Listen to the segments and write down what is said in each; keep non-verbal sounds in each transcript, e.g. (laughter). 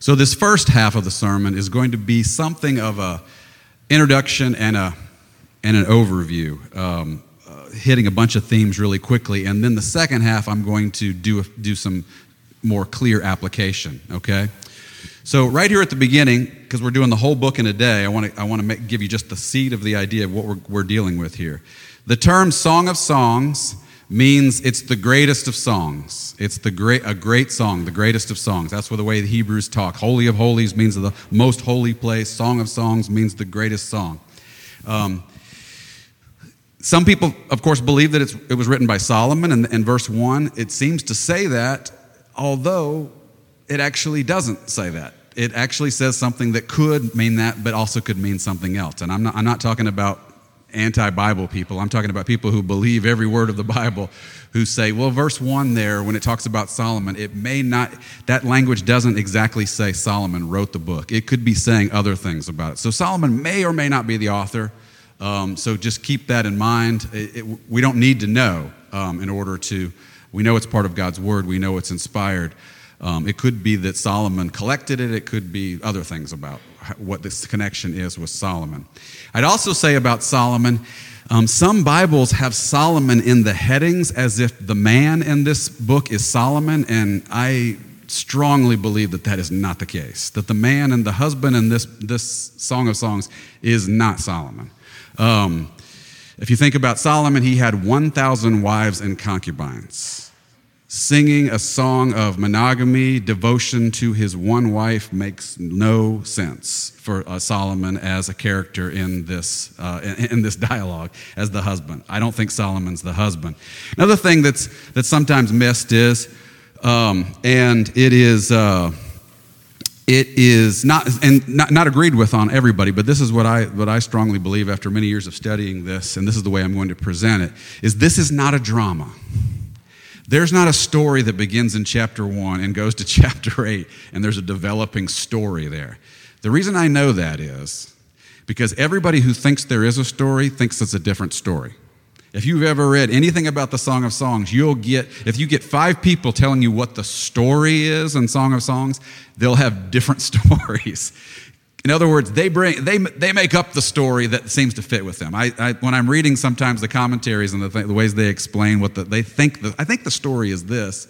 So, this first half of the sermon is going to be something of a introduction and, a, and an overview, um, uh, hitting a bunch of themes really quickly. And then the second half, I'm going to do, do some more clear application, okay? So, right here at the beginning, because we're doing the whole book in a day, I want to I want to give you just the seed of the idea of what we're, we're dealing with here. The term Song of Songs means it's the greatest of songs. It's the great, a great song, the greatest of songs. That's what the way the Hebrews talk. Holy of Holies means the most holy place. Song of Songs means the greatest song. Um, some people, of course, believe that it was written by Solomon, and in verse 1, it seems to say that, although it actually doesn't say that. It actually says something that could mean that, but also could mean something else. And I'm not, I'm not talking about anti Bible people. I'm talking about people who believe every word of the Bible, who say, well, verse 1 there, when it talks about Solomon, it may not, that language doesn't exactly say Solomon wrote the book. It could be saying other things about it. So Solomon may or may not be the author. Um, so just keep that in mind. It, it, we don't need to know um, in order to, we know it's part of God's word, we know it's inspired. Um, it could be that Solomon collected it, it could be other things about what this connection is with Solomon. I'd also say about Solomon, um, some Bibles have Solomon in the headings as if the man in this book is Solomon, and I strongly believe that that is not the case. That the man and the husband in this, this Song of Songs is not Solomon. Um, if you think about Solomon, he had 1,000 wives and concubines. Singing a song of monogamy, devotion to his one wife makes no sense for uh, Solomon as a character in this, uh, in, in, this (laughs) dialogue as the husband. I don't think Solomon's the husband. Another thing that's, that's sometimes missed is, um, and it is, uh, it is not, and not, not agreed with on everybody, but this is what I, what I strongly believe after many years of studying this, and this is the way I'm going to present it, is this is not a drama. There's not a story that begins in chapter one and goes to (laughs) chapter eight, and there's a developing story there. The reason I know that is because everybody who thinks there is a story thinks it's a different story. If you've ever read anything about the Song of Songs, you'll get, if you get five people telling you what the story is in Song of Songs, they'll have different (laughs) stories. In other words, they, bring, they, they make up the story that seems to fit with them. I, I when I'm reading sometimes the commentaries and the, th- the ways they explain what the, they think, the, I think the story is this.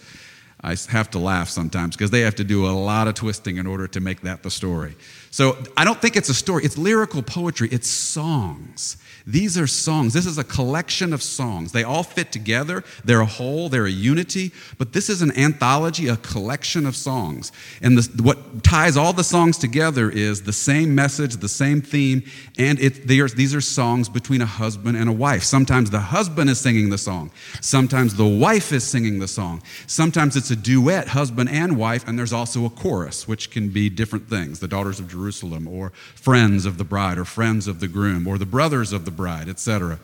I have to laugh sometimes because they have to do a lot of twisting in order to make that the story. So I don't think it's a story, it's lyrical poetry, it's songs. These are songs. This is a collection of songs. They all fit together. They're a whole, they're a unity, but this is an anthology, a collection of songs. And the, what ties all the songs together is the same message, the same theme, and it, are, these are songs between a husband and a wife. Sometimes the husband is singing the song, sometimes the wife is singing the song. Sometimes it's a duet, husband and wife, and there's also a chorus, which can be different things the daughters of Jerusalem, or friends of the bride, or friends of the groom, or the brothers of the bride, etc.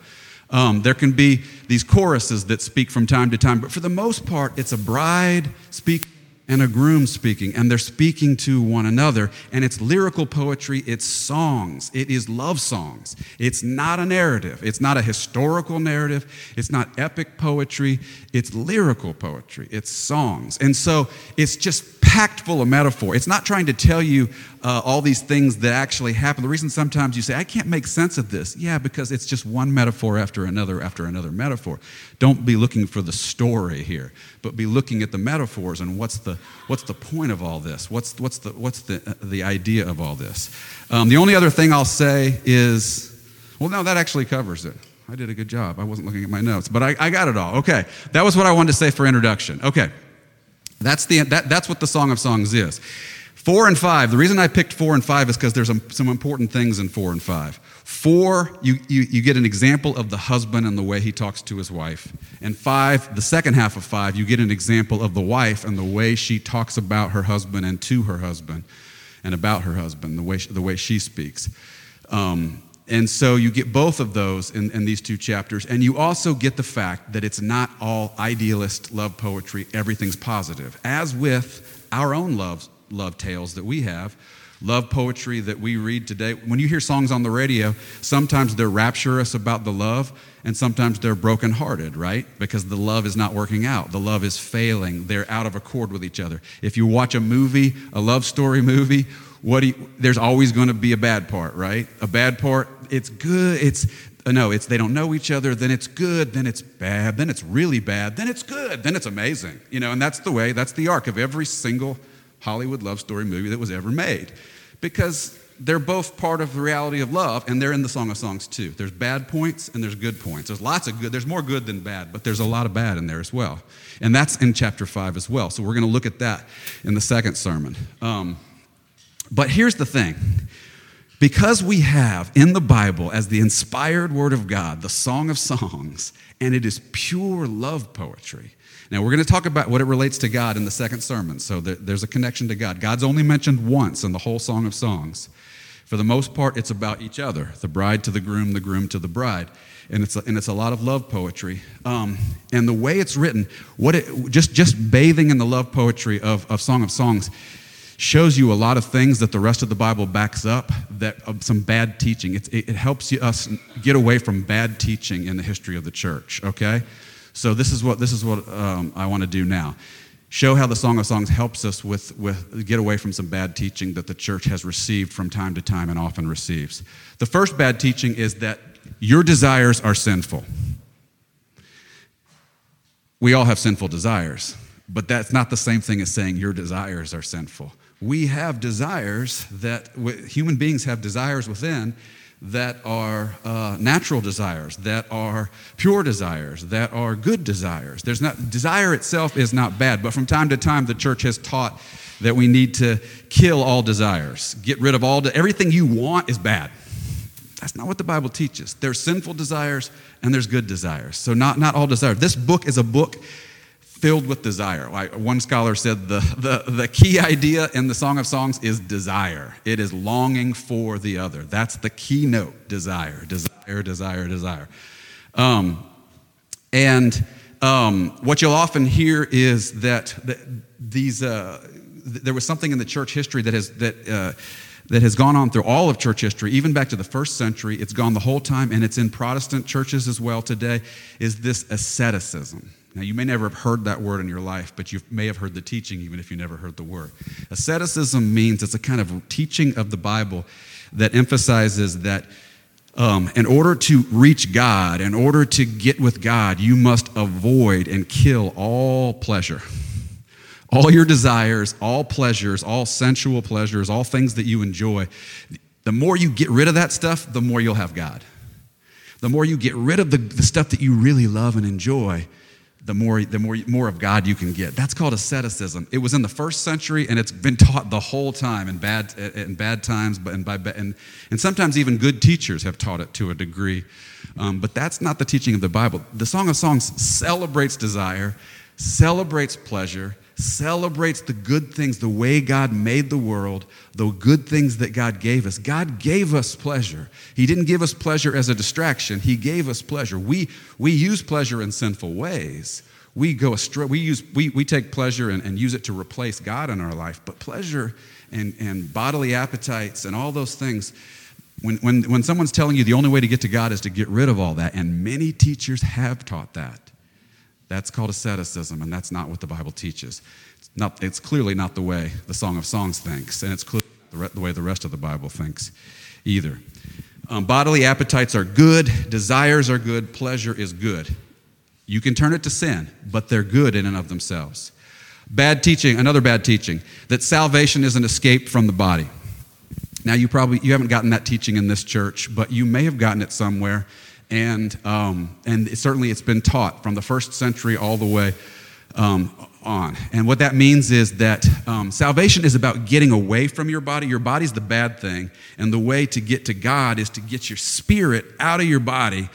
Um, there can be these choruses that speak from time to time, but for the most part, it's a bride speaking and a groom speaking, and they're speaking to one another. And it's lyrical poetry, it's songs, it is love songs. It's not a narrative, it's not a historical narrative, it's not epic poetry, it's lyrical poetry, it's songs. And so it's just packed full of metaphor. It's not trying to tell you uh, all these things that actually happen. The reason sometimes you say, I can't make sense of this, yeah, because it's just one metaphor after another after another metaphor. Don't be looking for the story here, but be looking at the metaphors and what's the, what's the point of all this? What's, what's, the, what's the, the idea of all this? Um, the only other thing I'll say is, well, no, that actually covers it. I did a good job. I wasn't looking at my notes, but I, I got it all. Okay, that was what I wanted to say for introduction. Okay, that's, the, that, that's what the Song of Songs is. Four and five, the reason I picked four and five is because there's some important things in four and five. Four, you, you, you get an example of the husband and the way he talks to his wife. And five, the second half of five, you get an example of the wife and the way she talks about her husband and to her husband and about her husband, the way, the way she speaks. Um, and so you get both of those in, in, these two chapters. And you also get the fact that it's not all idealist love poetry, everything's positive. As with our own love love tales that we have. love poetry that we read today. When you hear songs on the radio, sometimes they're rapturous about the love, and sometimes they're brokenhearted, right? Because the love is not working out. The love is failing. They're out of accord with each other. If you watch a movie, a love story movie, what you, there's always going to be a bad part, right? A bad part, it's good. It's no, it's they don't know each other, then it's good, then it's bad, then it's really bad, then it's good, then it's amazing. You know, and that's the way, that's the arc of every single Hollywood love story movie that was ever made. Because they're both part of the reality of love, and they're in the Song of Songs too. There's bad points and there's good points. There's lots of good, there's more good than bad, but there's a lot of bad in there as well. And that's in chapter five as well. So we're going to look at that in the second sermon. Um, but here's the thing because we have in the Bible, as the inspired word of God, the Song of Songs, and it is pure love poetry. Now, we're going to talk about what it relates to God in the second sermon. So there's a connection to God. God's only mentioned once in the whole Song of Songs. For the most part, it's about each other the bride to the groom, the groom to the bride. And it's a, and it's a lot of love poetry. Um, and the way it's written, what it, just, just bathing in the love poetry of, of Song of Songs, shows you a lot of things that the rest of the Bible backs up, that uh, some bad teaching. It, it, it helps you, us get away from bad teaching in the history of the church, okay? So this is what, this is what um, I want to do now. Show how the Song of Songs helps us with, with get away from some bad teaching that the church has received from time to time and often receives. The first bad teaching is that your desires are sinful. We all have sinful desires, but that's not the same thing as saying your desires are sinful we have desires that human beings have desires within that are uh, natural desires, that are pure desires, that are good desires. There's not desire itself is not bad, but from time to time the church has taught that we need to kill all desires, get rid of all de- everything you want is bad. That's not what the Bible teaches. There's sinful desires and there's good desires. So not not all desires. This book is a book filled with desire. Like one scholar said, the, the, the key idea in the Song of Songs is desire. It is longing for the other. That's the keynote desire, desire, desire, desire. Um, and um, what you'll often hear is that, these, uh, there was something in the church history that has, that, uh, that has gone on through all of church history, even back to the first century. It's gone the whole time, and it's in Protestant churches as well today, is this asceticism. Now, you may never have heard that word in your life, but you may have heard the teaching even if you never heard the word. Asceticism means it's a kind of teaching of the Bible that emphasizes that um, in order to reach God, in order to get with God, you must avoid and kill all pleasure. All your desires, all pleasures, all sensual pleasures, all things that you enjoy. The more you get rid of that stuff, the more you'll have God. The more you get rid of the, the stuff that you really love and enjoy, the more, the more, more of God you can get. That's called asceticism. It was in the first century, and it's been taught the whole time in bad, in bad times, but and, by, and, and sometimes even good teachers have taught it to a degree. Um, but that's not the teaching of the Bible. The Song of Songs celebrates desire, celebrates pleasure, celebrates the good things, the way God made the world, the good things that God gave us. God gave us pleasure. He didn't give us pleasure as a distraction, He gave us pleasure. We, we use pleasure in sinful ways. We go astray, we, use, we, we take pleasure and, and use it to replace God in our life, but pleasure and, and bodily appetites and all those things. When, when, when someone's telling you the only way to get to God is to get rid of all that, and many teachers have taught that, that's called asceticism, and that's not what the Bible teaches. It's, not, it's clearly not the way the Song of Songs thinks, and it's clearly the, the way the rest of the Bible thinks either. Um, bodily appetites are good, desires are good, pleasure is good. You can turn it to sin, but they're good in and of themselves. Bad teaching, another bad teaching, that salvation is an escape from the body. Now you probably you haven't gotten that teaching in this church, but you may have gotten it somewhere and, um, and certainly it's been taught from the first century all the way um, on. And what that means is that um, salvation is about getting away from your body. Your body's the bad thing, and the way to get to God is to get your spirit out of your body.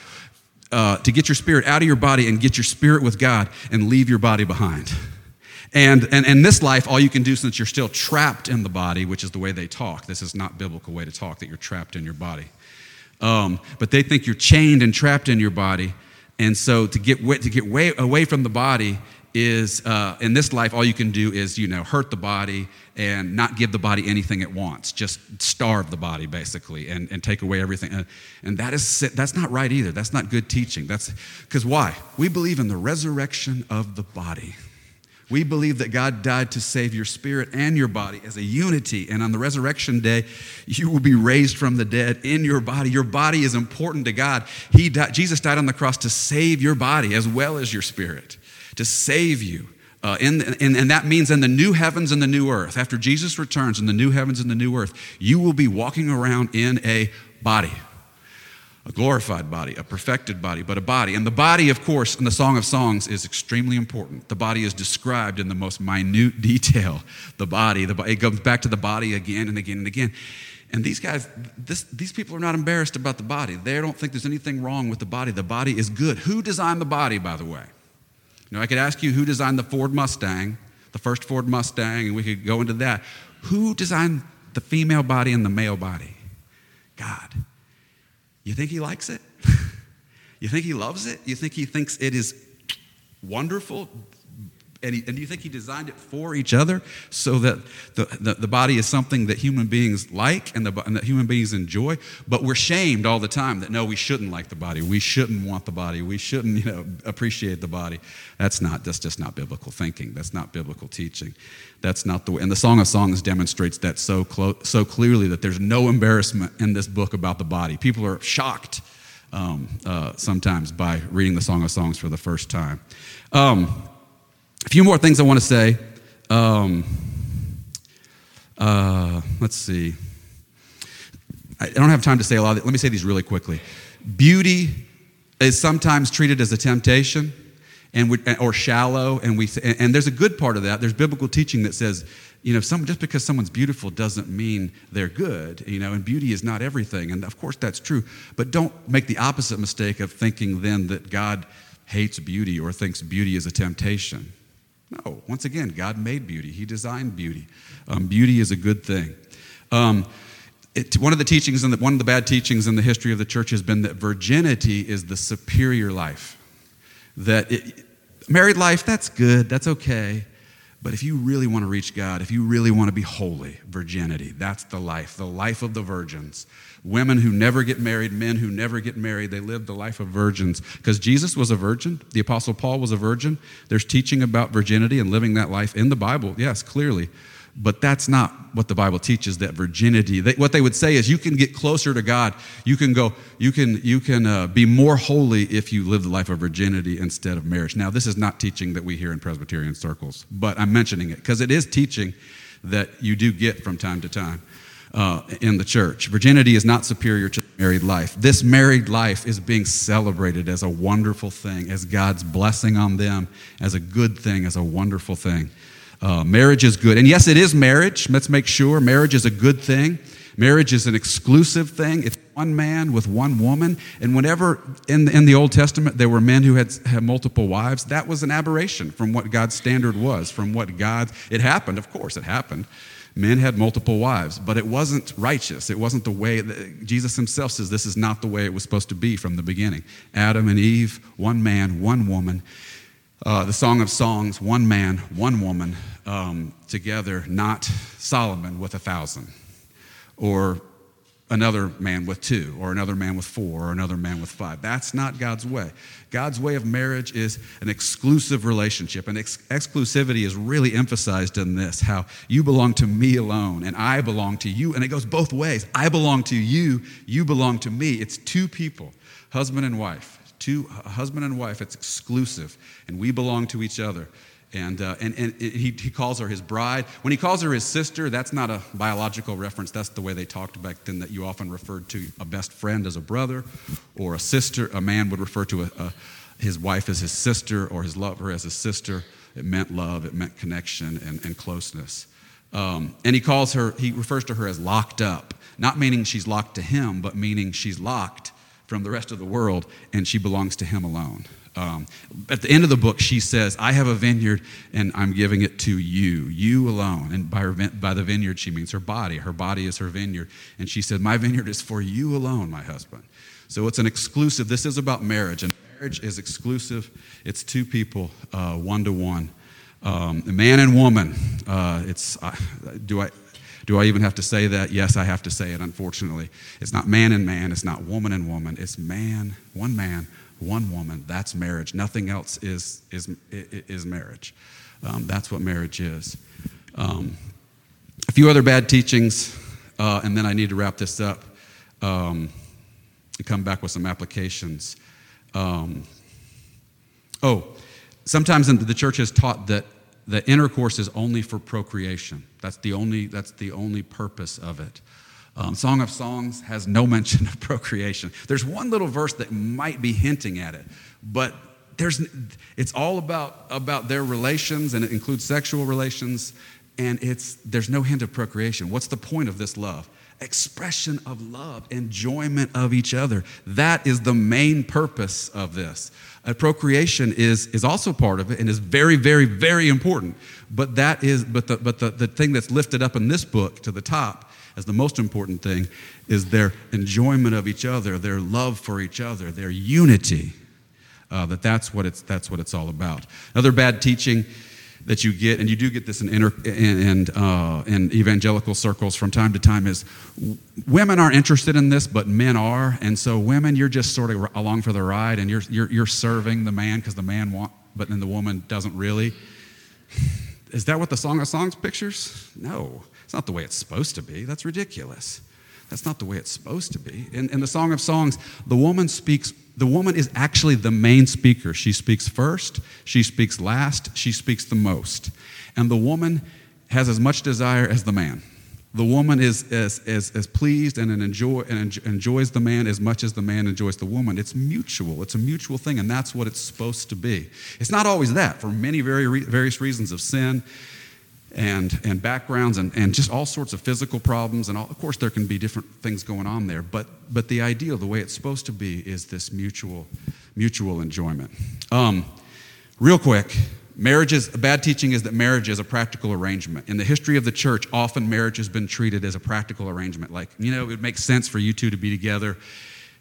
Uh, to get your spirit out of your body and get your spirit with God and leave your body behind. And, and in this life, all you can do since you're still trapped in the body, which is the way they talk, this is not biblical way to talk, that you're trapped in your body. Um, but they think you're chained and trapped in your body. And so to get, to get way away from the body is uh, in this life, all you can do is, you know, hurt the body and not give the body anything it wants. Just starve the body, basically, and, and take away everything. And, and that is, that's not right either. That's not good teaching. That's because why? We believe in the resurrection of the body. We believe that God died to save your spirit and your body as a unity. And on the resurrection day, you will be raised from the dead in your body. Your body is important to God. He died, Jesus died on the cross to save your body as well as your spirit to save you. Uh, in, in, and that means in the new heavens and the new earth, after Jesus returns in the new heavens and the new earth, you will be walking around in a body, a glorified body, a perfected body, but a body. And the body, of course, in the Song of Songs is extremely important. The body is described in the most minute (laughs) detail. The body, the, it goes back to the body again and again and again. And these guys, this, these people are not embarrassed about the body. They don't think there's anything wrong with the body. The body is good. Who designed the body, by the way? You know, I could ask you who designed the Ford Mustang, the first Ford Mustang, and we could go into that. Who designed the female body and the male body? God. You think he likes it? (laughs) you think he loves it? You think he thinks it is wonderful? And, he, and, do you think he designed it for each other so that the, the, the body is something that human beings like and, the, and, that human beings enjoy? But we're shamed all the time that no, we shouldn't like the body. We shouldn't want the body. We shouldn't (laughs) you know, appreciate the body. That's, not, that's just not biblical thinking. That's not biblical teaching. That's not the way. And the Song of Songs demonstrates that so, clo- so clearly that there's no embarrassment in this book about the body. People are shocked um, uh, sometimes by reading the Song of Songs for the first time. Um, a few more things I want to say. Um, uh, let's see. I don't have time to say a lot. Let me say these really quickly. Beauty is sometimes treated as a temptation and we, or shallow, and we and there's a good part of that. There's biblical teaching that says, you know, some, just because someone's beautiful doesn't mean they're good, you know, and beauty is not everything, and of course that's true. But don't make the opposite mistake of thinking then that God hates beauty or thinks beauty is a temptation. No, once again, God made beauty, He designed beauty. Um, beauty is a good thing. Um, it, one of the teachings and one of the bad teachings in the history of the church has been that virginity is the superior life. That it, married life, that's good, that's okay. But if you really want to reach God, if you really want to be holy, virginity, that's the life, the life of the virgins. Women who never get married, men who never get married, they live the life of virgins. Because Jesus was a virgin, the Apostle Paul was a virgin. There's teaching about virginity and living that life in the Bible, yes, clearly. But that's not what the Bible teaches. That virginity. They, what they would say is, you can get closer to God. You can go. You can. You can uh, be more holy if you live the life of virginity instead of marriage. Now, this is not teaching that we hear in Presbyterian circles, but I'm mentioning it because it is teaching that you do get from time to time uh, in the church. Virginity is not superior to married life. This married life is being celebrated as a wonderful thing, as God's blessing on them, as a good thing, as a wonderful thing. Uh, marriage is good. And yes, it is marriage. Let's make sure marriage is a good thing. Marriage is an exclusive thing. It's one man with one woman. And whenever in the, in the Old Testament there were men who had, had multiple wives, that was an aberration from what God's standard was, from what God, it happened, of course, it happened. Men had multiple wives, but it wasn't righteous. It wasn't the way that Jesus himself says this is not the way it was supposed to be from the beginning. Adam and Eve, one man, one woman. Uh, the Song of Songs, one man, one woman um, together, not Solomon with a thousand, or another man with two, or another man with four, or another man with five. That's not God's way. God's way of marriage is an exclusive relationship, and ex- exclusivity is really emphasized in this how you belong to me alone, and I belong to you. And it goes both ways. I belong to you, you belong to me. It's two people, husband and wife. Two, husband and wife, it's exclusive, and we belong to each other. And, uh, and, and he, he calls her his bride. When he calls her his sister, that's not a biological reference. That's the way they talked back then, that you often referred to a best friend as a brother, or a sister. A man would refer to a, a, his wife as his sister, or his lover as his sister. It meant love, it meant connection and, and closeness. Um, and he calls her, he refers to her as locked up, not meaning she's locked to him, but meaning she's locked from the rest of the world and she belongs to him alone. Um, at the end of the book, she says, I have a vineyard and I'm giving it to you, you alone. And by, her, by the vineyard, she means her body. Her body is her vineyard. And she said, My vineyard is for you alone, my husband. So it's an exclusive, this is about marriage. And Marriage is exclusive. It's two people, one to one. Man and woman. Uh, it's uh, do I do I even have to say that? Yes, I have to say it. Unfortunately, it's not man and man. It's not woman and woman. It's man, one man, one woman. That's marriage. Nothing else is is is marriage. Um, that's what marriage is. Um, a few other bad teachings, uh, and then I need to wrap this up um, and come back with some applications. Um, oh, sometimes the church has taught that the intercourse is only for procreation. That's the only, that's the only purpose of it. Um, Song of Songs has no mention of procreation. There's one little verse that might be hinting at it, but there's, it's all about, about their relations, and it includes sexual relations, and it's, there's no hint of procreation. What's the point of this love? Expression of love, enjoyment of each other. That is the main purpose of this. Uh, procreation is, is also part of it and is very, very, very important. But that is, but the, but the, the thing that's lifted up in this book to the top as the most important thing is their enjoyment of each other, their love for each other, their unity. Uh, that that's what it's that's what it's all about. Another bad teaching that you get, and you do get this in, inter, in, uh, in evangelical circles from time to time, is women aren't interested in this, but men are. And so, women, you're just sort of along for the ride, and you're, you're, you're serving the man because the man wants, but then the woman doesn't really. Is that what the Song of Songs pictures? No, it's not the way it's supposed to be. That's ridiculous. That's not the way it's supposed to be. In, in the Song of Songs, the woman speaks, the woman is actually the main speaker. She speaks first, she speaks last, she speaks the most. And the woman has as much desire as the man. The woman is as, as, as pleased and, enjoy, and enjoys the man as much as the man enjoys the woman. It's mutual. It's a mutual thing, and that's what it's supposed to be. It's not always that for many very, various reasons of sin and, and backgrounds and, and just all sorts of physical problems. And all, of course, there can be different things going on there. But, but the ideal, the way it's supposed to be, is this mutual, mutual enjoyment. Um, real quick, marriage is, a bad teaching is that marriage is a practical arrangement. In the history of the church, often marriage has been treated as a practical arrangement. Like, you know, it makes sense for you two to be together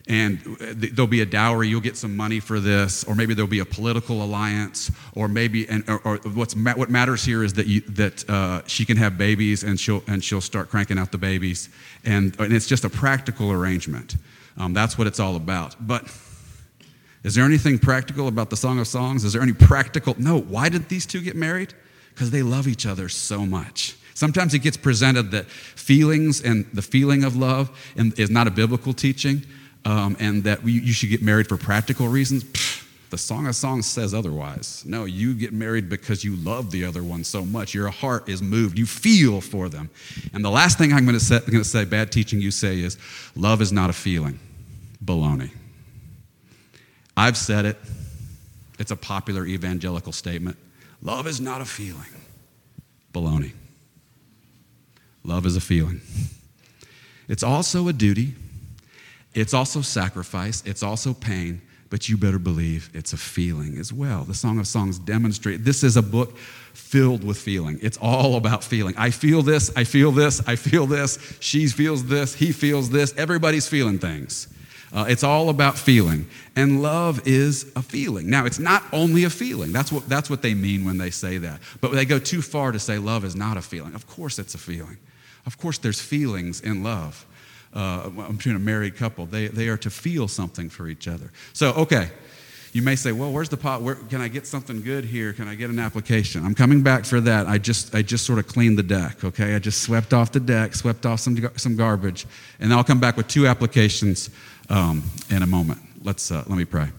and there'll be a dowry you'll get some money for this or maybe there'll be a political alliance or maybe and, or, or what's what matters here is that you, that uh, she can have babies and she'll and she'll start cranking out the babies. And, and it's just a practical arrangement. Um, that's what it's all about. But is there anything practical about the song of songs? Is there any practical no why did these two get married? Because they love each other so much. Sometimes it gets presented that feelings and the feeling of love is not a biblical teaching um, and that we, you should get married for practical reasons. Pfft, the Song of Songs says otherwise. No, you get married because you love the other one so much. Your heart is moved. You feel for them. And the last thing I'm going to say, going to say bad teaching you say is love is not a feeling. Baloney. I've said it. It's a popular evangelical statement. Love is not a feeling. Baloney. Love is a feeling. It's also a duty. It's also sacrifice, it's also pain, but you better believe it's a feeling as well. The Song of Songs demonstrate this is a book filled with feeling. It's all about feeling. I feel this, I feel this, I feel this, she feels this, he feels this, everybody's feeling things. Uh, it's all about feeling. And love is a feeling. Now, it's not only a feeling. That's what, that's what they mean when they say that. But they go too far to say love is not a feeling. Of course, it's a feeling. Of course, there's feelings in love uh, between a married couple. They, they are to feel something for each other. So, okay, you may say, well, where's the pot? Where, can I get something good here? Can I get an application? I'm coming back for that. I just, I just sort of cleaned the deck, okay? I just swept off the deck, swept off some, some garbage, and I'll come back with two applications um, in a moment. Let's, uh, let me pray.